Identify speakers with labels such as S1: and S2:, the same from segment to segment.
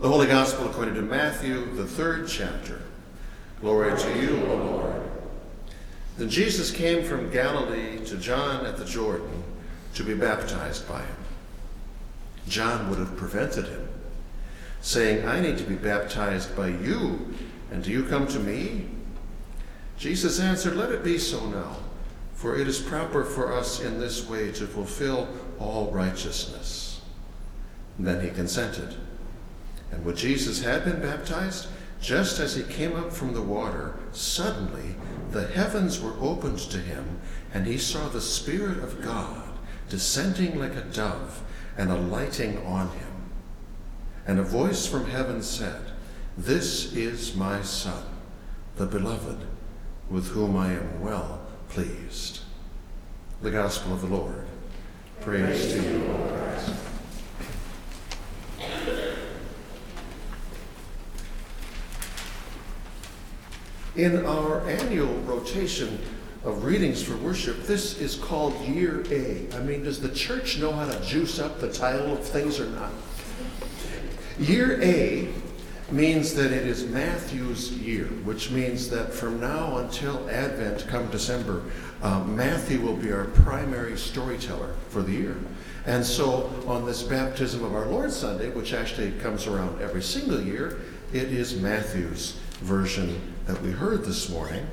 S1: The Holy Gospel according to Matthew, the third chapter. Glory to you, O Lord. Then Jesus came from Galilee to John at the Jordan to be baptized by him. John would have prevented him, saying, I need to be baptized by you, and do you come to me? Jesus answered, Let it be so now, for it is proper for us in this way to fulfill all righteousness. And then he consented. And when Jesus had been baptized, just as he came up from the water, suddenly the heavens were opened to him, and he saw the Spirit of God descending like a dove and alighting on him. And a voice from heaven said, This is my Son, the beloved, with whom I am well pleased. The Gospel of the Lord. Praise, Praise to you, O In our annual rotation of readings for worship, this is called Year A. I mean, does the church know how to juice up the title of things or not? Year A means that it is Matthew's year, which means that from now until Advent, come December, um, Matthew will be our primary storyteller for the year. And so on this baptism of our Lord Sunday, which actually comes around every single year, it is Matthew's version that we heard this morning.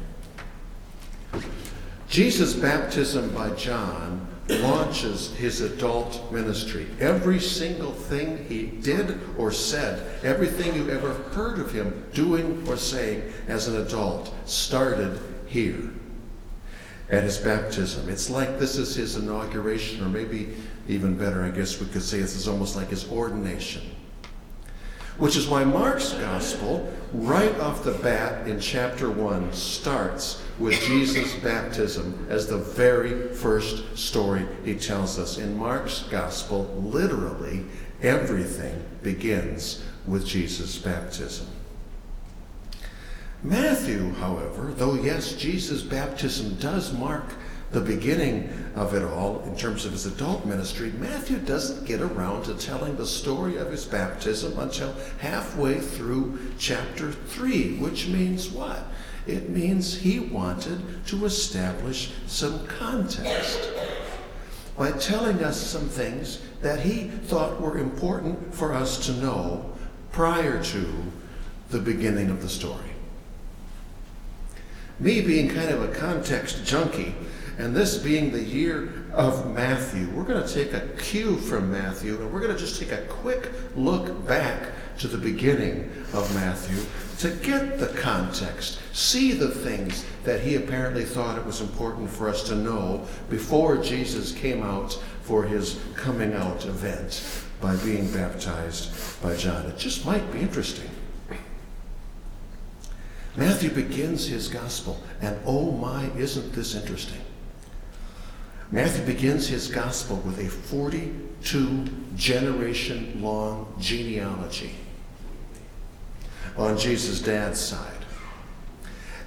S1: Jesus' baptism by John launches his adult ministry. Every single thing he did or said, everything you ever heard of him doing or saying as an adult, started here at his baptism. It's like this is his inauguration, or maybe even better, I guess we could say this is almost like his ordination. Which is why Mark's gospel, right off the bat in chapter 1, starts with Jesus' baptism as the very first story he tells us. In Mark's gospel, literally everything begins with Jesus' baptism. Matthew, however, though yes, Jesus' baptism does mark the beginning of it all in terms of his adult ministry, Matthew doesn't get around to telling the story of his baptism until halfway through chapter 3, which means what? It means he wanted to establish some context by telling us some things that he thought were important for us to know prior to the beginning of the story. Me being kind of a context junkie, and this being the year of Matthew, we're going to take a cue from Matthew and we're going to just take a quick look back to the beginning of Matthew to get the context, see the things that he apparently thought it was important for us to know before Jesus came out for his coming out event by being baptized by John. It just might be interesting. Matthew begins his gospel, and oh my, isn't this interesting? Matthew begins his gospel with a 42 generation long genealogy on Jesus' dad's side.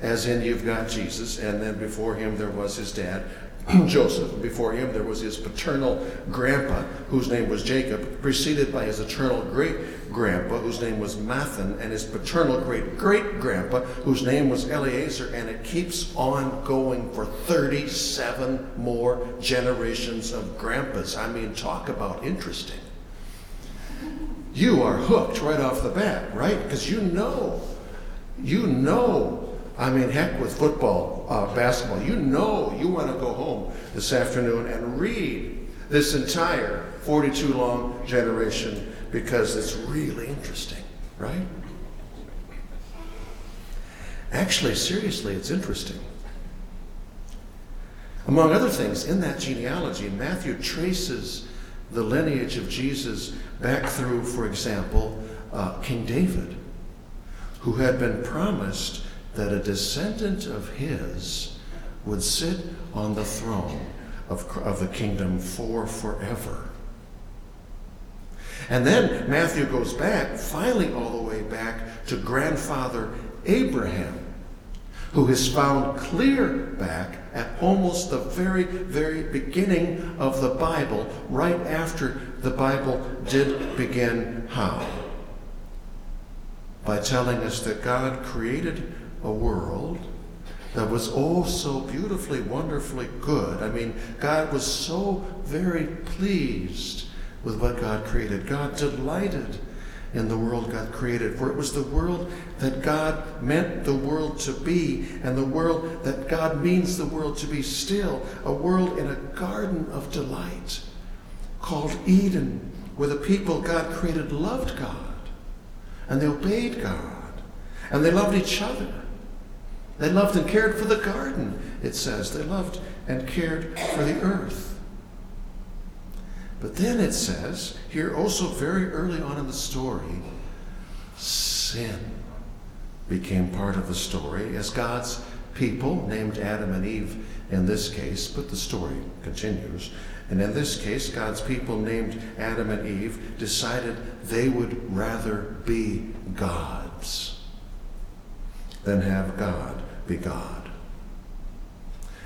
S1: As in, you've got Jesus, and then before him there was his dad, Joseph. Before him there was his paternal grandpa, whose name was Jacob, preceded by his eternal great grandpa, whose name was Matthan, and his paternal great great grandpa, whose name was Eleazar, and it keeps on going for 37 more generations of grandpas. I mean, talk about interesting. You are hooked right off the bat, right? Because you know, you know I mean, heck with football, uh, basketball. You know you want to go home this afternoon and read this entire 42 long generation because it's really interesting, right? Actually, seriously, it's interesting. Among other things, in that genealogy, Matthew traces the lineage of Jesus back through, for example, uh, King David, who had been promised that a descendant of his would sit on the throne of, of the kingdom for forever. And then Matthew goes back, finally, all the way back to grandfather Abraham, who is found clear back at almost the very, very beginning of the Bible, right after the Bible did begin how? by telling us that God created a world that was oh so beautifully, wonderfully good. I mean, God was so very pleased with what God created. God delighted in the world God created, for it was the world that God meant the world to be, and the world that God means the world to be still, a world in a garden of delight called Eden, where the people God created loved God, and they obeyed God, and they loved each other. They loved and cared for the garden, it says. They loved and cared for the earth. But then it says, here also very early on in the story, sin became part of the story as God's people, named Adam and Eve in this case, but the story continues. And in this case, God's people, named Adam and Eve, decided they would rather be gods than have God be God.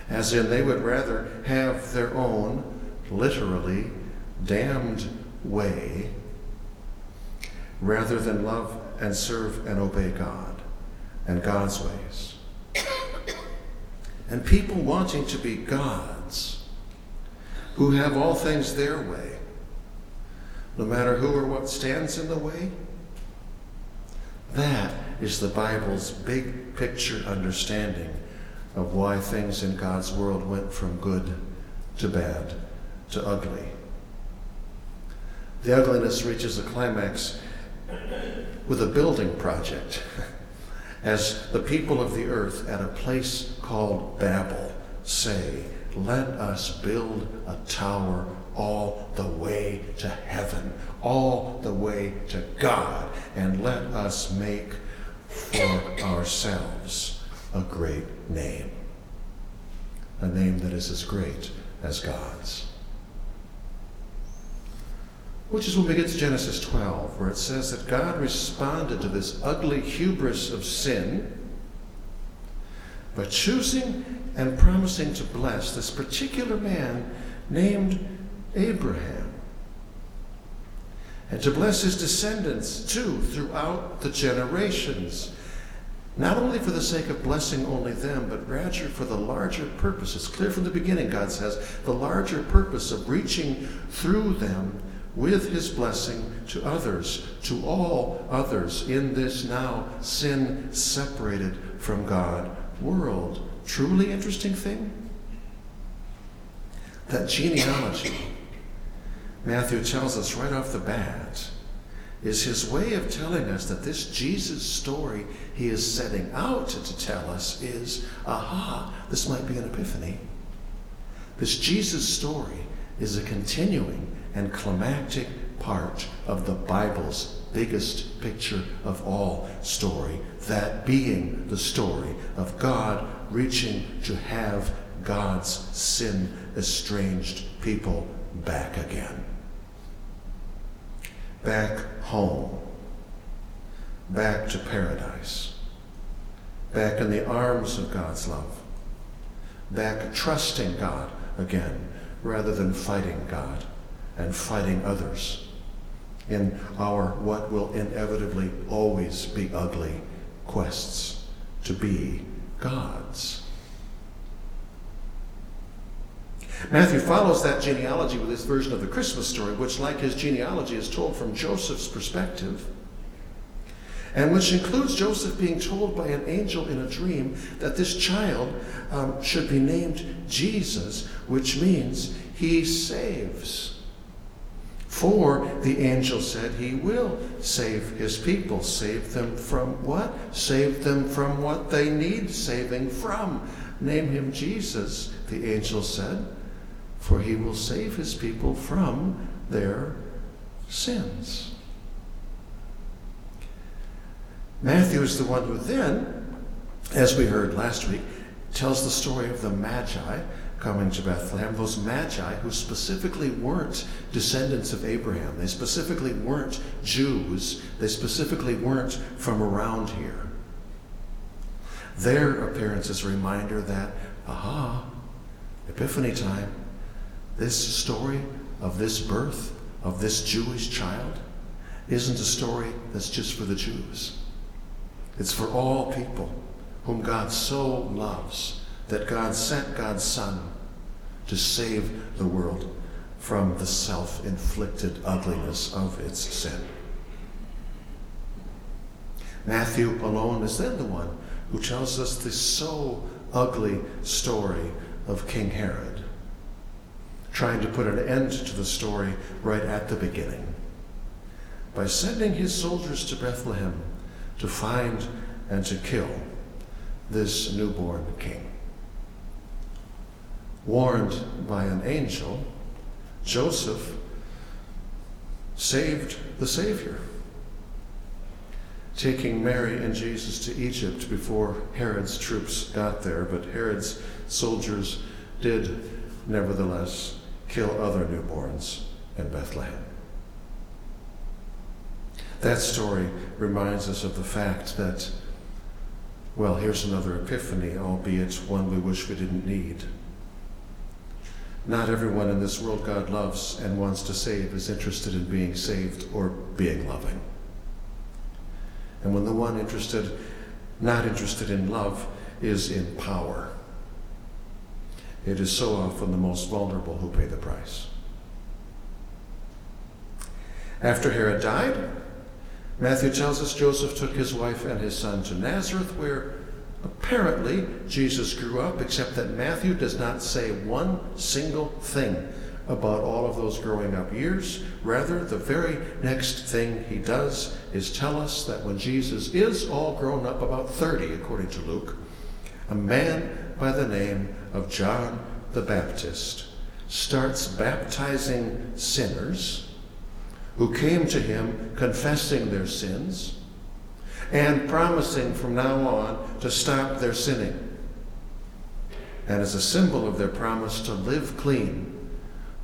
S1: As in, they would rather have their own, literally, damned way rather than love and serve and obey God and God's ways. And people wanting to be gods who have all things their way, no matter who or what stands in the way, that is the Bible's big picture understanding of why things in God's world went from good to bad to ugly. The ugliness reaches a climax with a building project as the people of the earth at a place called Babel say, Let us build a tower all the way to heaven, all the way to God, and let us make for ourselves a great name, a name that is as great as God's. Which is when we get to Genesis 12, where it says that God responded to this ugly hubris of sin by choosing and promising to bless this particular man named Abraham. And to bless his descendants too throughout the generations. Not only for the sake of blessing only them, but rather for the larger purpose. It's clear from the beginning, God says, the larger purpose of reaching through them with his blessing to others, to all others in this now sin separated from God world. Truly interesting thing? That genealogy, Matthew tells us right off the bat, is his way of telling us that this Jesus story he is setting out to tell us is aha, this might be an epiphany. This Jesus story is a continuing and climactic part of the Bible's biggest picture of all story, that being the story of God reaching to have God's sin estranged people back again. Back home. Back to paradise. Back in the arms of God's love. Back trusting God again rather than fighting God and fighting others in our what will inevitably always be ugly quests to be gods. Matthew follows that genealogy with his version of the Christmas story, which, like his genealogy, is told from Joseph's perspective, and which includes Joseph being told by an angel in a dream that this child um, should be named Jesus, which means he saves. For the angel said he will save his people. Save them from what? Save them from what they need saving from. Name him Jesus, the angel said, for he will save his people from their sins. Matthew is the one who then, as we heard last week, tells the story of the Magi coming to Bethlehem, those magi who specifically weren't descendants of Abraham. They specifically weren't Jews. They specifically weren't from around here. Their appearance is a reminder that, aha, Epiphany time, this story of this birth of this Jewish child isn't a story that's just for the Jews. It's for all people whom God so loves that God sent God's Son to save the world from the self inflicted ugliness of its sin. Matthew alone is then the one who tells us this so ugly story of King Herod, trying to put an end to the story right at the beginning by sending his soldiers to Bethlehem to find and to kill this newborn king. Warned by an angel, Joseph saved the Savior, taking Mary and Jesus to Egypt before Herod's troops got there, but Herod's soldiers did nevertheless kill other newborns in Bethlehem. That story reminds us of the fact that, well, here's another epiphany, albeit one we wish we didn't need. Not everyone in this world God loves and wants to save is interested in being saved or being loving. And when the one interested, not interested in love, is in power, it is so often the most vulnerable who pay the price. After Herod died, Matthew tells us Joseph took his wife and his son to Nazareth, where apparently Jesus grew up, except that Matthew does not say one single thing about all of those growing up years. Rather, the very next thing he does is tell us that when Jesus is all grown up, about 30, according to Luke, a man by the name of John the Baptist starts baptizing sinners who came to him confessing their sins and promising from now on to stop their sinning. And as a symbol of their promise to live clean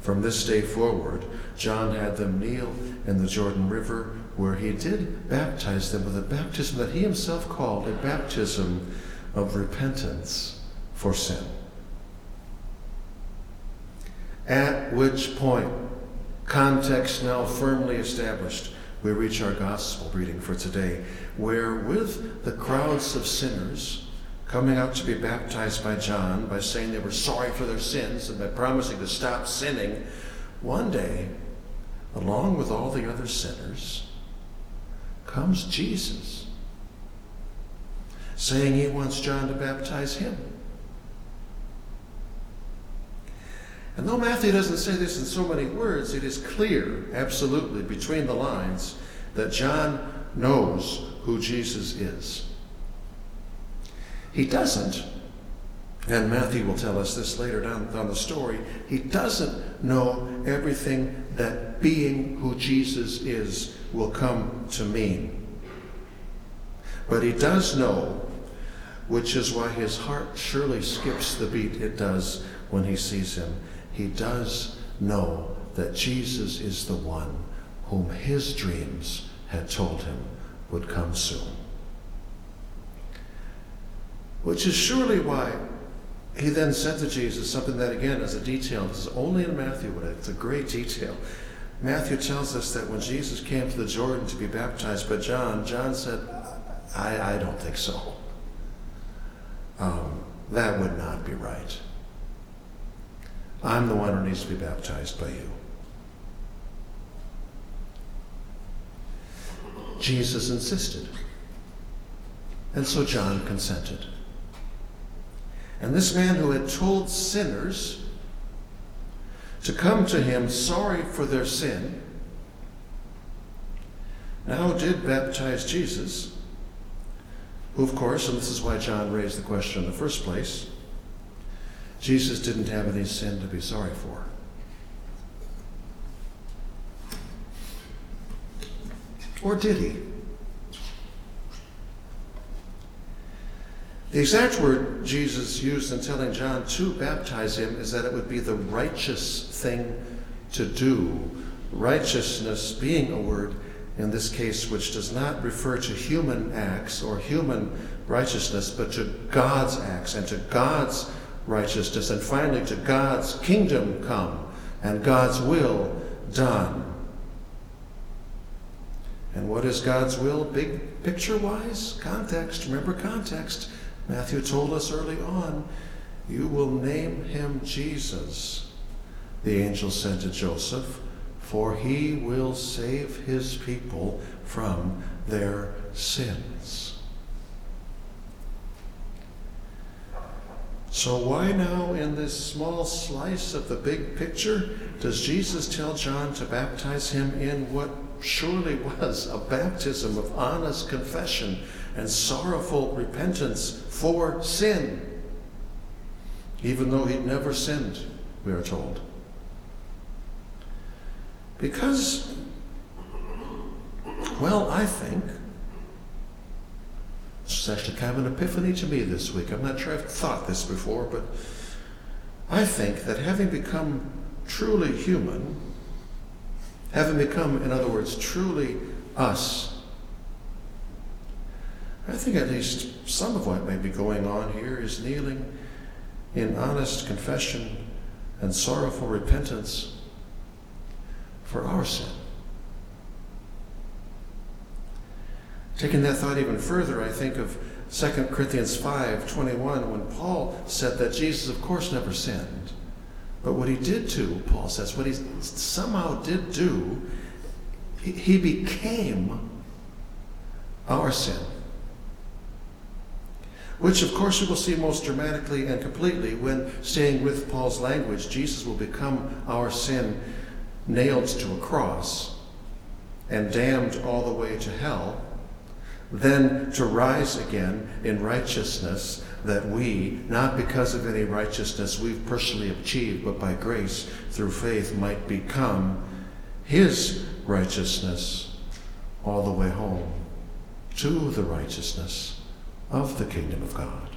S1: from this day forward, John had them kneel in the Jordan River, where he did baptize them with a baptism that he himself called a baptism of repentance for sin. At which point, Context now firmly established, we reach our gospel reading for today, where with the crowds of sinners coming out to be baptized by John by saying they were sorry for their sins and by promising to stop sinning, one day, along with all the other sinners, comes Jesus, saying he wants John to baptize him. And though Matthew doesn't say this in so many words, it is clear, absolutely, between the lines, that John knows who Jesus is. He doesn't, and Matthew will tell us this later down, down the story, he doesn't know everything that being who Jesus is will come to mean. But he does know, which is why his heart surely skips the beat it does when he sees him he does know that Jesus is the one whom his dreams had told him would come soon. Which is surely why he then said to Jesus something that, again, is a detail. This is only in Matthew, but it's a great detail. Matthew tells us that when Jesus came to the Jordan to be baptized by John, John said, I, I don't think so. Um, that would not be right. I'm the one who needs to be baptized by you. Jesus insisted. And so John consented. And this man who had told sinners to come to him sorry for their sin now did baptize Jesus, who, of course, and this is why John raised the question in the first place, Jesus didn't have any sin to be sorry for. Or did he? The exact word Jesus used in telling John to baptize him is that it would be the righteous thing to do. Righteousness being a word, in this case, which does not refer to human acts or human righteousness, but to God's acts and to God's righteousness, and finally to God's kingdom come and God's will done. And what is God's will, big picture wise? Context. Remember context. Matthew told us early on, You will name him Jesus. The angel said to Joseph, For he will save his people from their sins. So, why now, in this small slice of the big picture, does Jesus tell John to baptize him in what surely was a baptism of honest confession and sorrowful repentance for sin? Even though he'd never sinned, we are told. Because, well, I think it's actually kind of an epiphany to me this week. I'm not sure I've thought this before, but I think that having become truly human, having become, in other words, truly us, I think at least some of what may be going on here is kneeling in honest confession and sorrowful repentance for our sin. Taking that thought even further, I think of 2 Corinthians 5 21, when Paul said that Jesus, of course, never sinned. But what he did do, Paul says, what he somehow did do, he, he became our sin. Which, of course, we will see most dramatically and completely when, staying with Paul's language, Jesus will become our sin nailed to a cross and damned all the way to hell then to rise again in righteousness that we, not because of any righteousness we've personally achieved, but by grace through faith, might become his righteousness all the way home to the righteousness of the kingdom of God.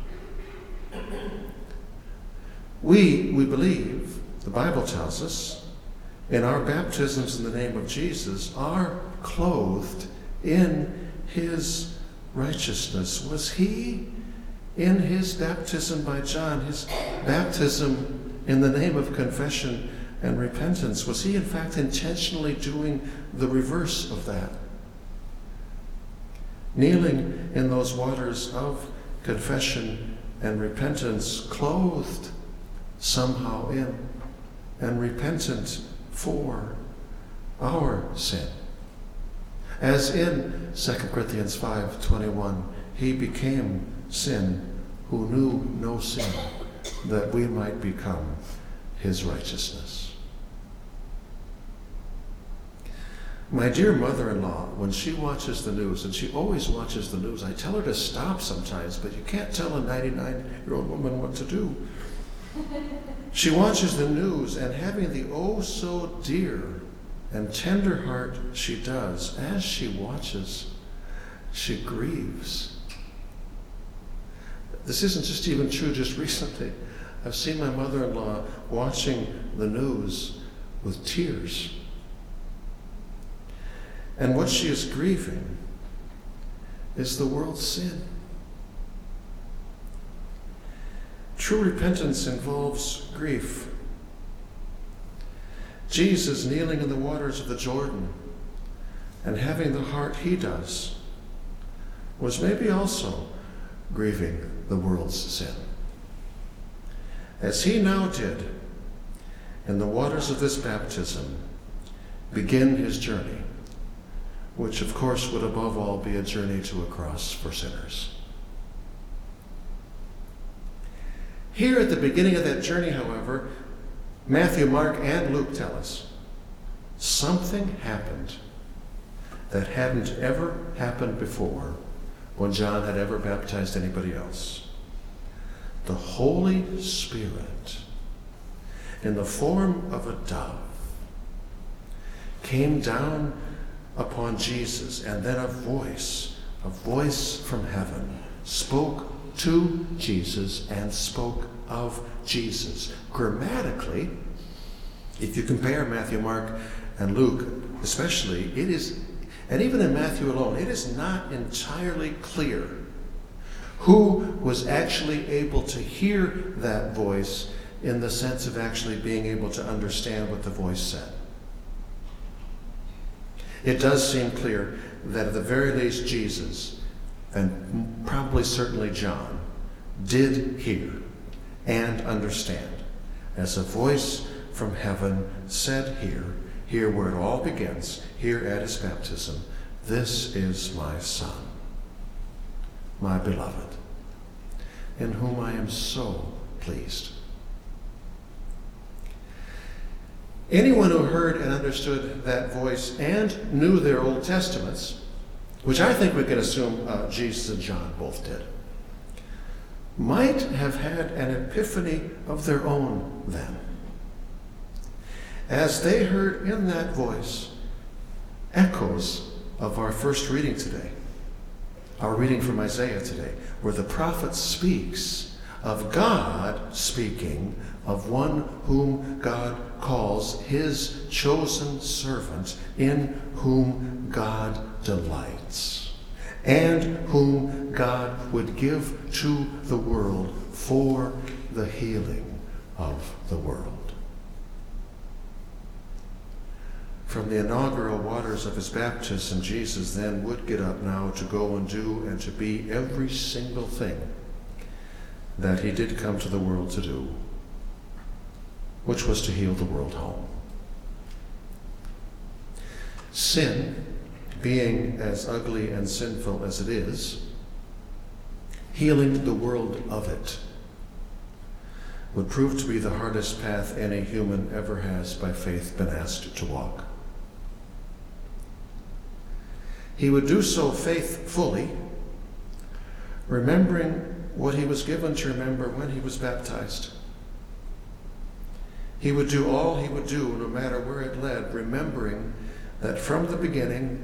S1: We, we believe, the Bible tells us, in our baptisms in the name of Jesus, are clothed in his righteousness? Was he in his baptism by John, his baptism in the name of confession and repentance, was he in fact intentionally doing the reverse of that? Kneeling in those waters of confession and repentance, clothed somehow in and repentant for our sin. As in 2 Corinthians 5:21, he became sin who knew no sin, that we might become his righteousness. My dear mother in law, when she watches the news, and she always watches the news, I tell her to stop sometimes, but you can't tell a 99 year old woman what to do. She watches the news, and having the oh so dear and tender heart she does, as she watches, she grieves. This isn't just even true just recently. I've seen my mother in law watching the news with tears. And what she is grieving is the world's sin. True repentance involves grief. Jesus kneeling in the waters of the Jordan and having the heart he does was maybe also grieving the world's sin. As he now did in the waters of this baptism, begin his journey, which of course would above all be a journey to a cross for sinners. Here at the beginning of that journey, however, Matthew, Mark, and Luke tell us something happened that hadn't ever happened before when John had ever baptized anybody else. The Holy Spirit, in the form of a dove, came down upon Jesus, and then a voice, a voice from heaven, spoke to Jesus and spoke of Jesus. Grammatically, if you compare Matthew, Mark, and Luke, especially, it is, and even in Matthew alone, it is not entirely clear who was actually able to hear that voice in the sense of actually being able to understand what the voice said. It does seem clear that at the very least Jesus, and probably certainly John, did hear and understand. As a voice from heaven said here, here where it all begins, here at his baptism, This is my Son, my beloved, in whom I am so pleased. Anyone who heard and understood that voice and knew their Old Testaments, which I think we can assume uh, Jesus and John both did, might have had an epiphany of their own then. As they heard in that voice echoes of our first reading today, our reading from Isaiah today, where the prophet speaks of God speaking of one whom God calls his chosen servant, in whom God delights, and whom God would give to the world for the healing of the world. From the inaugural waters of his baptism, Jesus then would get up now to go and do and to be every single thing that he did come to the world to do which was to heal the world home. Sin, being as ugly and sinful as it is, healing the world of it would prove to be the hardest path any human ever has by faith been asked to walk. He would do so faithfully, remembering what he was given to remember when he was baptized. He would do all he would do, no matter where it led, remembering that from the beginning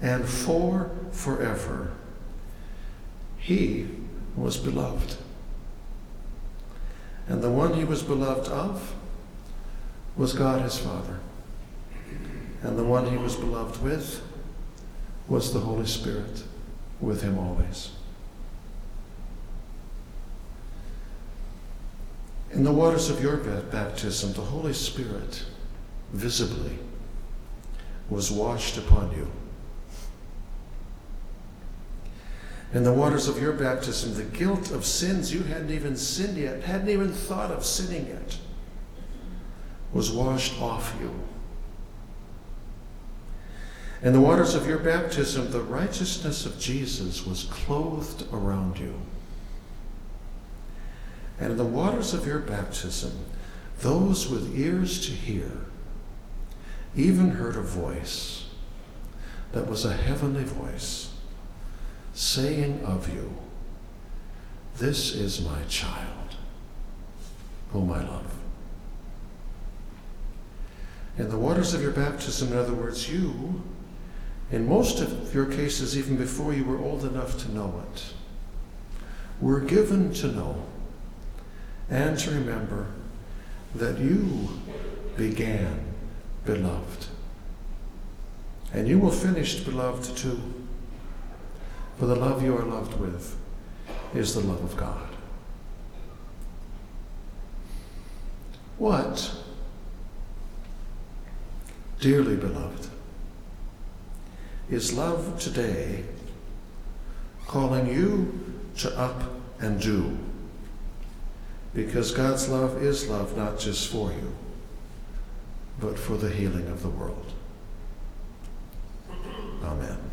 S1: and for forever, he was beloved. And the one he was beloved of was God his Father. And the one he was beloved with was the Holy Spirit with him always. In the waters of your baptism, the Holy Spirit visibly was washed upon you. In the waters of your baptism, the guilt of sins you hadn't even sinned yet, hadn't even thought of sinning yet, was washed off you. In the waters of your baptism, the righteousness of Jesus was clothed around you. And in the waters of your baptism, those with ears to hear even heard a voice that was a heavenly voice saying of you, This is my child, whom I love. In the waters of your baptism, in other words, you, in most of your cases, even before you were old enough to know it, were given to know and to remember that you began beloved. And you will finish beloved too. For the love you are loved with is the love of God. What, dearly beloved, is love today calling you to up and do? Because God's love is love not just for you, but for the healing of the world. Amen.